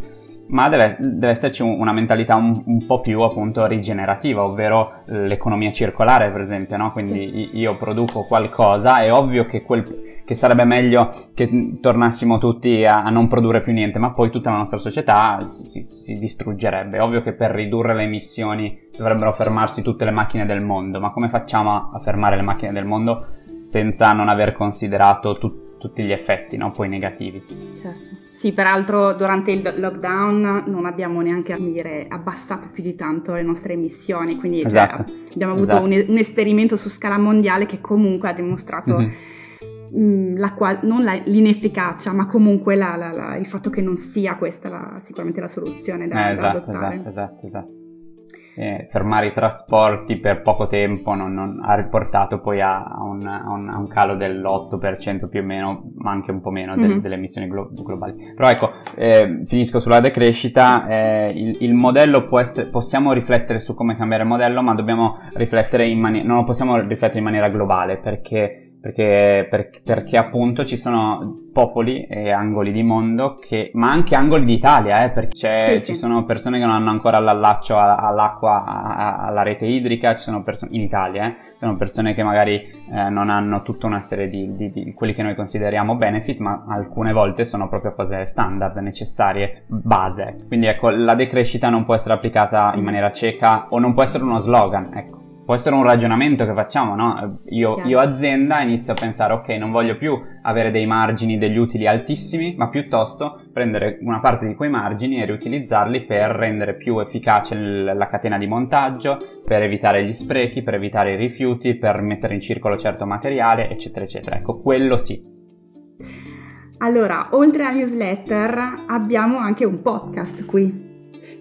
ma deve, deve esserci una mentalità un, un, po' più appunto rigenerativa, ovvero l'economia circolare per esempio, no? quindi sì. io produco qualcosa, è ovvio che, quel, che, sarebbe meglio che tornassimo tutti a, a, non produrre più niente, ma poi tutta la nostra società si, si, si distruggerebbe, è ovvio che per ridurre le emissioni dovrebbero fermarsi tutte le macchine del mondo, ma come facciamo a fermare le macchine del mondo senza non aver considerato tutto tutti gli effetti no? poi negativi. Certo. Sì, peraltro durante il lockdown non abbiamo neanche dire, abbassato più di tanto le nostre emissioni, quindi cioè, esatto. cioè, abbiamo avuto esatto. un, un, esperimento su scala mondiale che comunque ha dimostrato mm-hmm. la qual- non la, l'inefficacia, ma comunque la, il fatto che non sia questa sicuramente la soluzione da, eh, esatto, da adottare. Esatto, esatto, esatto eh, fermare i trasporti per poco tempo non, non ha riportato poi a, a, un, a, un, a, un, calo dell'8% più o meno, ma anche un po' meno del, mm-hmm. delle emissioni glo- globali. Però ecco, eh, finisco sulla decrescita, eh, il, il, modello può essere, possiamo riflettere su come cambiare il modello, ma dobbiamo riflettere in maniera, non lo possiamo riflettere in maniera globale perché perché, per, perché, appunto ci sono popoli e angoli di mondo, che, ma anche angoli d'Italia, eh, perché sì, ci sì. sono persone che non hanno ancora l'allaccio all'acqua, alla rete idrica, ci sono persone in Italia, eh, ci sono persone che magari eh, non hanno tutta una serie di, di, di, quelli che noi consideriamo benefit, ma alcune volte sono proprio cose standard, necessarie, base. Quindi ecco, la decrescita non può essere applicata in maniera cieca o non può essere uno slogan, ecco può essere un ragionamento che facciamo, no? Io, io, azienda inizio a pensare, ok, non voglio più avere dei margini, degli utili altissimi, ma piuttosto prendere una parte di quei margini e riutilizzarli per rendere più efficace l- la catena di montaggio, per evitare gli sprechi, per evitare i rifiuti, per mettere in circolo certo materiale, eccetera, eccetera. Ecco, quello sì. Allora, oltre alla newsletter abbiamo anche un podcast qui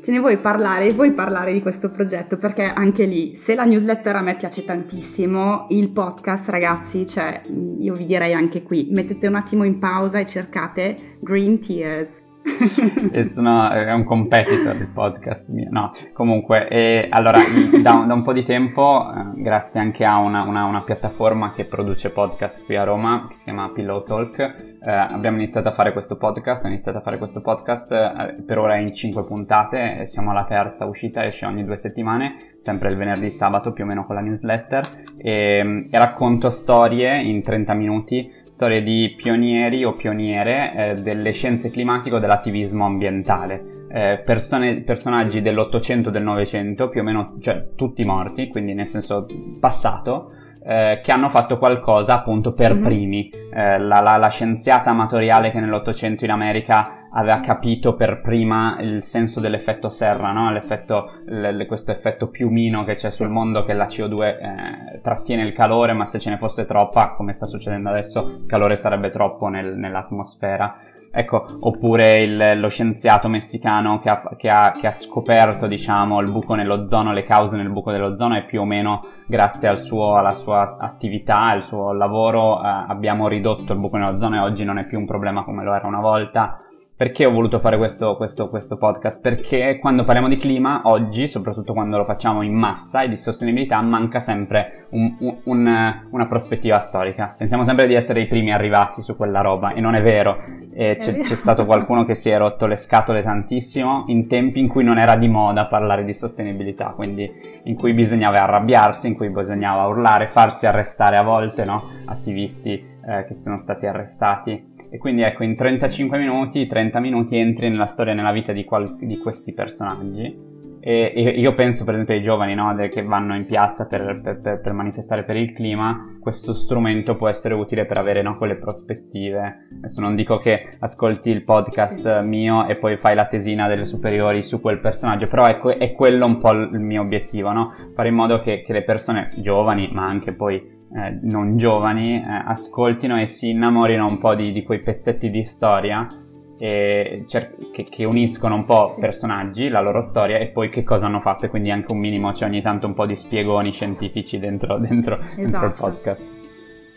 ce ne vuoi parlare? Vuoi parlare di questo progetto? Perché anche lì, se la newsletter a me piace tantissimo, il podcast, ragazzi, cioè io vi direi anche qui, mettete un attimo in pausa e cercate Green Tears sono, è un competitor il podcast mio. No, comunque, e, allora, da, da, un po' di tempo, eh, grazie anche a una, una, una, piattaforma che produce podcast qui a Roma, che si chiama Pillow Talk, eh, abbiamo iniziato a fare questo podcast. Ho iniziato a fare questo podcast eh, per ora in 5 puntate, siamo alla terza uscita, esce ogni due settimane, sempre il venerdì sabato più o meno con la newsletter, e, e racconto storie in 30 minuti storie di pionieri o pioniere eh, delle scienze climatiche o dell'attivismo ambientale. Eh, persone, personaggi dell'Ottocento e del Novecento, più o meno, cioè tutti morti, quindi nel senso passato, eh, che hanno fatto qualcosa appunto per mm-hmm. primi. Eh, la, la, la, scienziata amatoriale che nell'Ottocento in America aveva capito per prima il senso dell'effetto serra, no? L- questo effetto piumino che c'è sul mondo che la CO2 eh, trattiene il calore, ma se ce ne fosse troppa, come sta succedendo adesso, il calore sarebbe troppo nel, nell'atmosfera. Ecco, oppure il, lo scienziato messicano che ha, che, ha, che ha, scoperto, diciamo, il buco nell'ozono, le cause nel buco dell'ozono e più o meno grazie al suo, alla sua attività, al suo lavoro, eh, abbiamo ridotto il buco nell'ozono e oggi non è più un problema come lo era una volta. Perché ho voluto fare questo, questo, questo, podcast? Perché quando parliamo di clima, oggi, soprattutto quando lo facciamo in massa e di sostenibilità, manca sempre un, un, un, una prospettiva storica. Pensiamo sempre di essere i primi arrivati su quella roba e non è vero. E c'è, c'è stato qualcuno che si è rotto le scatole tantissimo in tempi in cui non era di moda parlare di sostenibilità, quindi in cui bisognava arrabbiarsi, in cui bisognava urlare, farsi arrestare a volte, no? Attivisti eh, che sono stati arrestati. E quindi ecco, in 35 minuti, 30 minuti entri nella storia e nella vita di, qual- di questi personaggi. E, e, io penso per esempio ai giovani no, che vanno in piazza per, per, per, per, manifestare per il clima, questo strumento può essere utile per avere no, quelle prospettive. Adesso non dico che ascolti il podcast sì. mio e poi fai la tesina delle superiori su quel personaggio, però ecco, è quello un po' il mio obiettivo, no? fare in modo che, che le persone giovani, ma anche poi eh, non giovani eh, ascoltino e si innamorino un po' di, di quei pezzetti di storia cer- che, che, uniscono un po' sì. personaggi, la loro storia e poi che cosa hanno fatto e quindi anche un minimo, c'è cioè ogni tanto un po' di spiegoni scientifici dentro, dentro, esatto. dentro il podcast.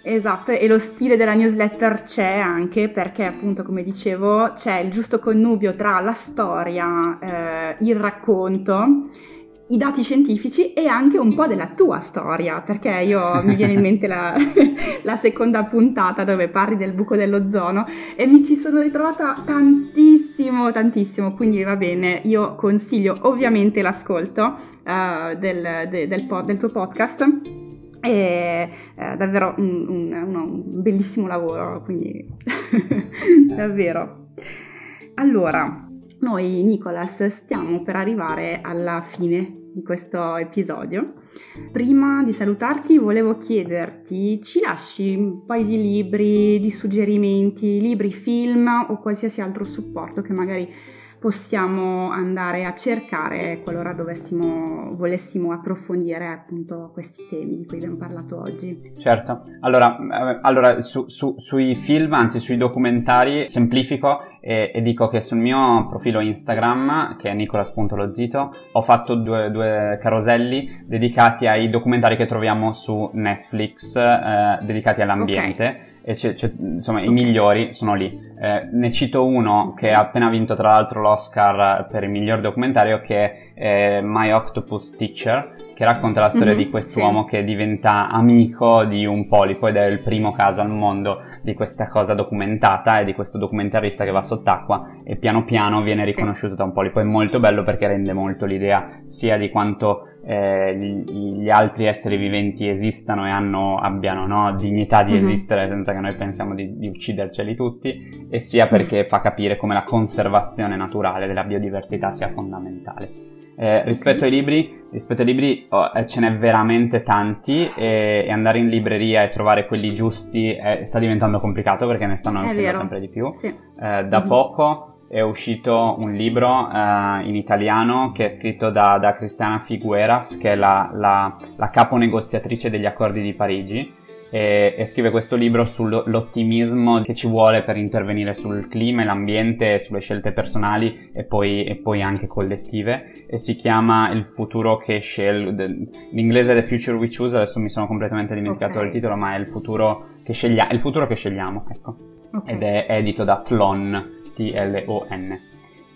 Esatto, e lo stile della newsletter c'è anche perché appunto come dicevo c'è il giusto connubio tra la storia, eh, il racconto i dati scientifici e anche un po' della tua storia, perché io mi viene in mente la, la, seconda puntata dove parli del buco dell'ozono e mi ci sono ritrovata tantissimo, tantissimo, quindi va bene, io consiglio ovviamente l'ascolto uh, del, de, del, po- del, tuo podcast. È eh, davvero un, un, un, bellissimo lavoro, quindi davvero. Allora, noi, Nicolas, stiamo per arrivare alla fine di questo episodio. Prima di salutarti volevo chiederti, ci lasci un paio di libri, di suggerimenti, libri, film o qualsiasi altro supporto che magari possiamo andare a cercare qualora dovessimo, volessimo approfondire appunto questi temi di cui abbiamo parlato oggi. Certo, allora, eh, allora su, su, sui film, anzi sui documentari, semplifico e, e, dico che sul mio profilo Instagram, che è nicolas.lozito, ho fatto due, due caroselli dedicati ai documentari che troviamo su Netflix, eh, dedicati all'ambiente. Okay e c'è, c'è, insomma i migliori sono lì. Eh, ne cito uno che ha appena vinto tra l'altro l'Oscar per il miglior documentario che è My Octopus Teacher che racconta la storia mm-hmm, di quest'uomo sì. che diventa amico di un polipo ed è il primo caso al mondo di questa cosa documentata e di questo documentarista che va sott'acqua e piano piano viene riconosciuto sì. da un polipo. È molto bello perché rende molto l'idea sia di quanto eh, gli, gli, altri esseri viventi esistano e hanno, abbiano no, dignità di mm-hmm. esistere senza che noi pensiamo di, di ucciderceli tutti e sia perché fa capire come la conservazione naturale della biodiversità sia fondamentale. Eh, rispetto, ai libri, rispetto ai libri, oh, eh, ce n'è veramente tanti e, e, andare in libreria e trovare quelli giusti eh, sta diventando complicato perché ne stanno uscendo sempre di più. Sì. Eh, da mm-hmm. poco è uscito un libro eh, in italiano che è scritto da, da Cristiana Figueras, che è la, la, la capo negoziatrice degli accordi di Parigi e, e, scrive questo libro sull'ottimismo che ci vuole per intervenire sul clima e l'ambiente, sulle scelte personali e poi, e poi anche collettive e si chiama Il futuro che scel... l'inglese è The Future We Choose, adesso mi sono completamente dimenticato okay. il titolo, ma è il futuro che, sceglia... il futuro che scegliamo, ecco. Okay. Ed è edito da Tlon, T-L-O-N.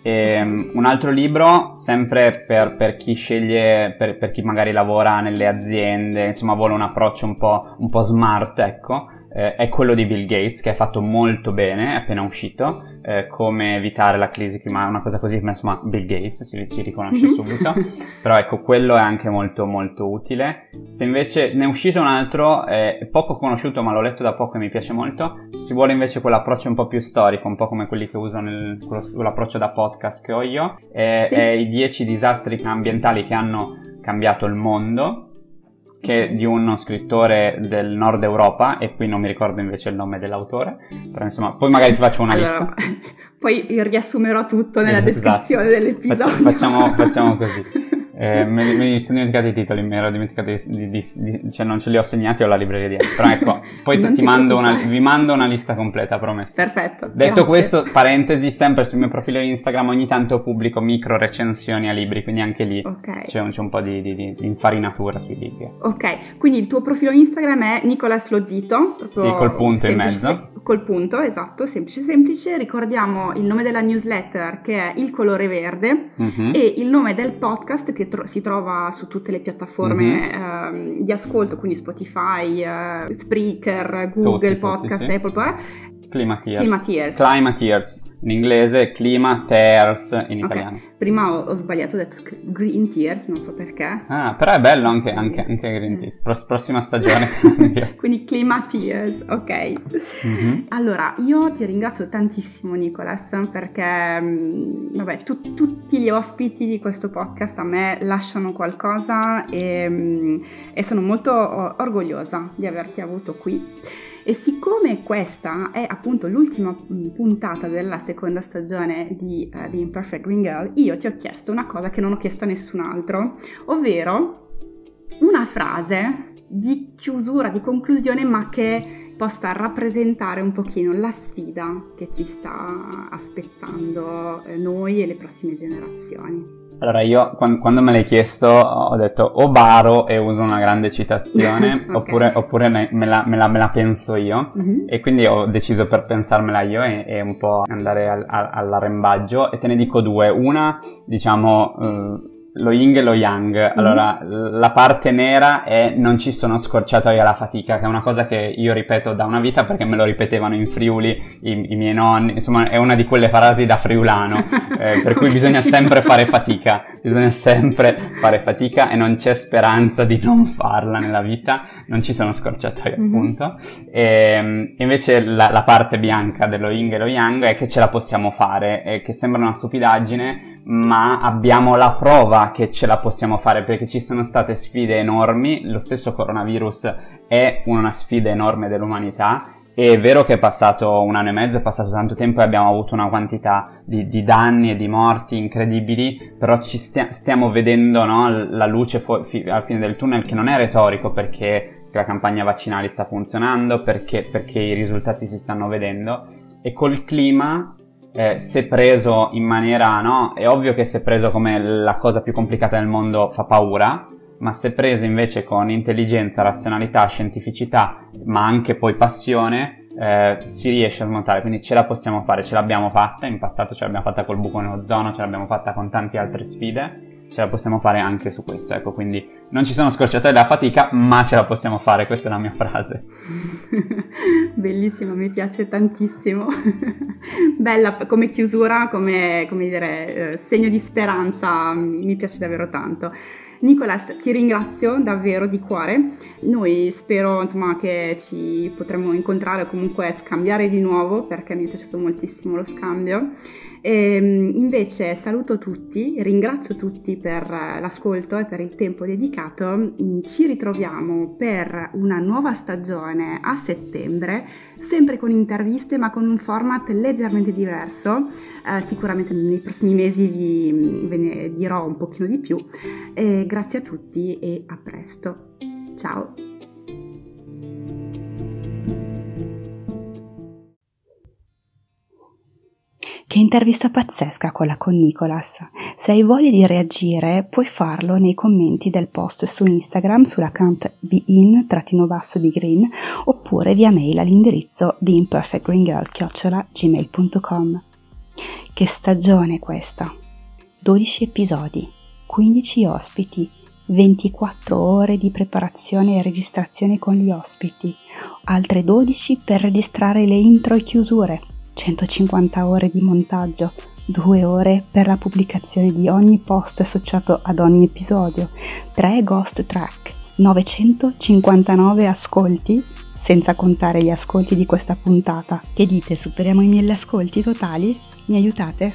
E, um, un altro libro, sempre per, per chi sceglie, per, per, chi magari lavora nelle aziende, insomma vuole un approccio un po', un po smart, ecco, eh, è quello di Bill Gates che è fatto molto bene, è appena uscito, eh, come evitare la crisi climatica, una cosa così, ma insomma Bill Gates si, si riconosce subito, però ecco quello è anche molto molto utile. Se invece ne è uscito un altro, è poco conosciuto ma l'ho letto da poco e mi piace molto, se si vuole invece quell'approccio un po' più storico, un po' come quelli che il, quell'approccio da podcast che ho io, è, sì. è i 10 disastri ambientali che hanno cambiato il mondo che di uno scrittore del nord Europa e qui non mi ricordo invece il nome dell'autore, però insomma, poi magari ti faccio una allora, lista. Poi riassumerò tutto nella esatto. descrizione dell'episodio. Facciamo, facciamo così. Eh, me, me sono dimenticato i titoli, mi ero dimenticato di, di, di, cioè non ce li ho segnati, ho la libreria dietro. Però ecco, poi ti, ti mando una, vi mando una lista completa, promesso. Perfetto. Detto grazie. questo, parentesi, sempre sul mio profilo Instagram ogni tanto pubblico micro recensioni a libri, quindi anche lì okay. c'è, un, c'è, un, po' di, di, infarinatura sui libri. Ok, quindi il tuo profilo Instagram è Nicolas Lozito. Sì, col punto in mezzo. Col punto, esatto, semplice semplice. Ricordiamo il nome della newsletter che è Il colore verde mm-hmm. e il nome del podcast che tro- si trova su tutte le piattaforme mm-hmm. eh, di ascolto, quindi Spotify, eh, Spreaker, Google tutti, Podcast, tutti, sì. Apple. Eh. Climateers. Climateers. Climateers in inglese, clima, tears in italiano. Okay. Prima ho, ho, sbagliato, ho detto green tears, non so perché. Ah, però è bello anche, anche, anche green tears, Pro- prossima stagione. Quindi clima tears, ok. Mm-hmm. Allora, io ti ringrazio tantissimo Nicolas perché, mm, vabbè, tu, tutti gli ospiti di questo podcast a me lasciano qualcosa e, mm, e sono molto orgogliosa di averti avuto qui. E siccome questa è appunto l'ultima mm, puntata della seconda stagione di uh, The Imperfect Green Girl, io ti ho chiesto una cosa che non ho chiesto a nessun altro, ovvero una frase di chiusura, di conclusione, ma che possa rappresentare un pochino la sfida che ci sta aspettando eh, noi e le prossime generazioni. Allora io quando, me l'hai chiesto ho detto o baro e uso una grande citazione okay. oppure, oppure me, la, me, la, me, la, penso io mm-hmm. e quindi ho deciso per pensarmela io e, e un po' andare al, al, all'arrembaggio e te ne dico due. Una diciamo... Uh, lo yin e lo yang. Mm-hmm. Allora, mm. la parte nera è non ci sono scorciatoie alla fatica, che è una cosa che io ripeto da una vita perché me lo ripetevano in Friuli i, i miei nonni. Insomma, è una di quelle frasi da friulano, eh, per cui bisogna sempre fare fatica. Bisogna sempre fare fatica e non c'è speranza di non farla nella vita. Non ci sono scorciatoie, mm-hmm. appunto. E, ehm, invece la, la, parte bianca dello yin e lo yang è che ce la possiamo fare, e che sembra una stupidaggine, ma abbiamo la prova che ce la possiamo fare perché ci sono state sfide enormi, lo stesso coronavirus è una sfida enorme dell'umanità è vero che è passato un anno e mezzo, è passato tanto tempo e abbiamo avuto una quantità di, di danni e di morti incredibili, però ci stia, stiamo vedendo no, la luce fu- fi- al fine del tunnel che non è retorico perché la campagna vaccinale sta funzionando, perché, perché i risultati si stanno vedendo. E col clima eh, se preso in maniera, no? È ovvio che se preso come la cosa più complicata del mondo fa paura, ma se preso invece con intelligenza, razionalità, scientificità, ma anche poi passione, eh, si riesce a smontare, quindi ce la possiamo fare, ce l'abbiamo fatta, in passato ce l'abbiamo fatta col buco neozono, ce l'abbiamo fatta con tante altre sfide ce la possiamo fare anche su questo, ecco, quindi non ci sono scorciatoie della fatica, ma ce la possiamo fare, questa è la mia frase. Bellissimo, mi piace tantissimo. Bella come chiusura, come, come dire, eh, segno di speranza, mi, mi piace davvero tanto. Nicolas, ti ringrazio davvero di cuore. Noi spero insomma, che ci potremo incontrare o comunque scambiare di nuovo perché mi è piaciuto moltissimo lo scambio. E, ehm, invece saluto tutti, ringrazio tutti per l'ascolto e per il tempo dedicato. Mm, ci ritroviamo per una nuova stagione a settembre, sempre con interviste ma con un format leggermente diverso. Eh, sicuramente nei prossimi mesi vi ve ne dirò un pochino di più. E grazie a tutti e a presto. Ciao! Che intervista pazzesca quella con Nicolas. Se hai voglia di reagire, puoi farlo nei commenti del post su Instagram sull'account bein-green oppure via mail all'indirizzo beimperfectgreengirl.gmail.com Che stagione questa! 12 episodi, 15 ospiti, 24 ore di preparazione e registrazione con gli ospiti, altre 12 per registrare le intro e chiusure 150 ore di montaggio, 2 ore per la pubblicazione di ogni post associato ad ogni episodio, 3 ghost track, 959 ascolti, senza contare gli ascolti di questa puntata. Che dite, superiamo i 1000 ascolti totali? Mi aiutate?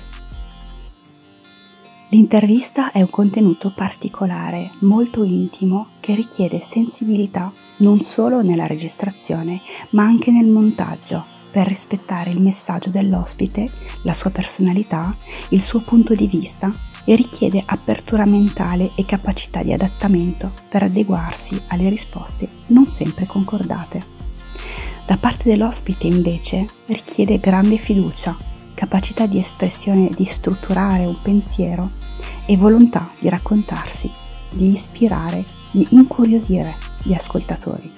L'intervista è un contenuto particolare, molto intimo, che richiede sensibilità non solo nella registrazione, ma anche nel montaggio per rispettare il messaggio dell'ospite, la sua personalità, il suo punto di vista e richiede apertura mentale e capacità di adattamento per adeguarsi alle risposte non sempre concordate. Da parte dell'ospite invece richiede grande fiducia, capacità di espressione di strutturare un pensiero e volontà di raccontarsi, di ispirare, di incuriosire gli ascoltatori.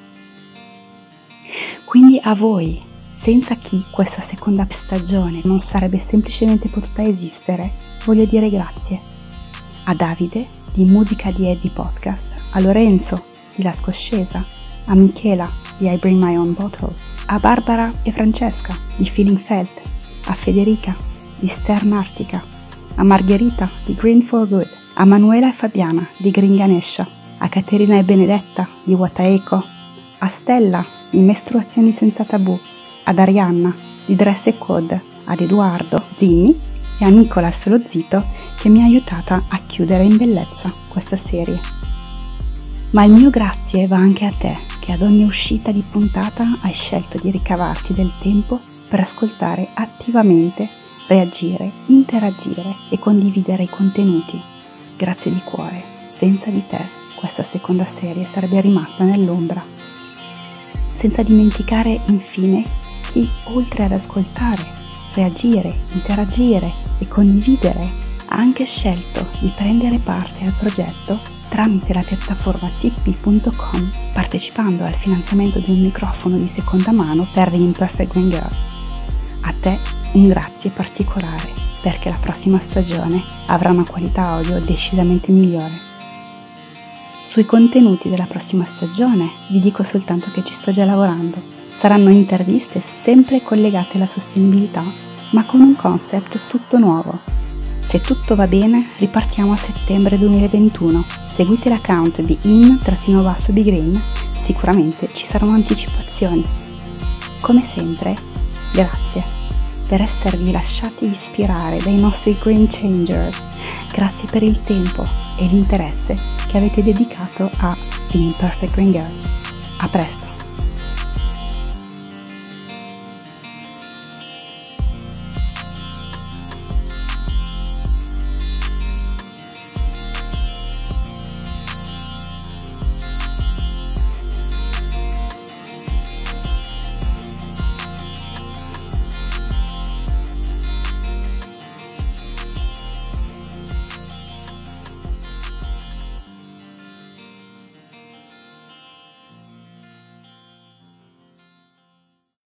Quindi a voi senza chi questa seconda stagione non sarebbe semplicemente potuta esistere, voglio dire grazie. A Davide di Musica di Eddie Podcast, a Lorenzo di La Scoscesa, a Michela di I Bring My Own Bottle, a Barbara e Francesca di Feeling Felt, a Federica di Stern Artica, a Margherita di Green for Good, a Manuela e Fabiana di Green Ganesha, a Caterina e Benedetta di Wataeco, a Stella di Mestruazioni senza tabù, ad Arianna di Dress e Code, ad Edoardo Zinni e a Nicolas lo zito che mi ha aiutata a chiudere in bellezza questa serie. Ma il mio grazie va anche a te che ad ogni uscita di puntata hai scelto di ricavarti del tempo per ascoltare attivamente, reagire, interagire e condividere i contenuti. Grazie di cuore, senza di te questa seconda serie sarebbe rimasta nell'ombra. Senza dimenticare infine chi, oltre ad ascoltare, reagire, interagire e condividere, ha anche scelto di prendere parte al progetto tramite la piattaforma tippi.com partecipando al finanziamento di un microfono di seconda mano per The Imperfect Green Girl. A te un grazie particolare perché la prossima stagione avrà una qualità audio decisamente migliore. Sui contenuti della prossima stagione vi dico soltanto che ci sto già lavorando Saranno interviste sempre collegate alla sostenibilità, ma con un concept tutto nuovo. Se tutto va bene, ripartiamo a settembre 2021. Seguite l'account di in-green, sicuramente ci saranno anticipazioni. Come sempre, grazie per esservi lasciati ispirare dai nostri Green Changers. Grazie per il tempo e l'interesse che avete dedicato a The Imperfect Green Girl. A presto!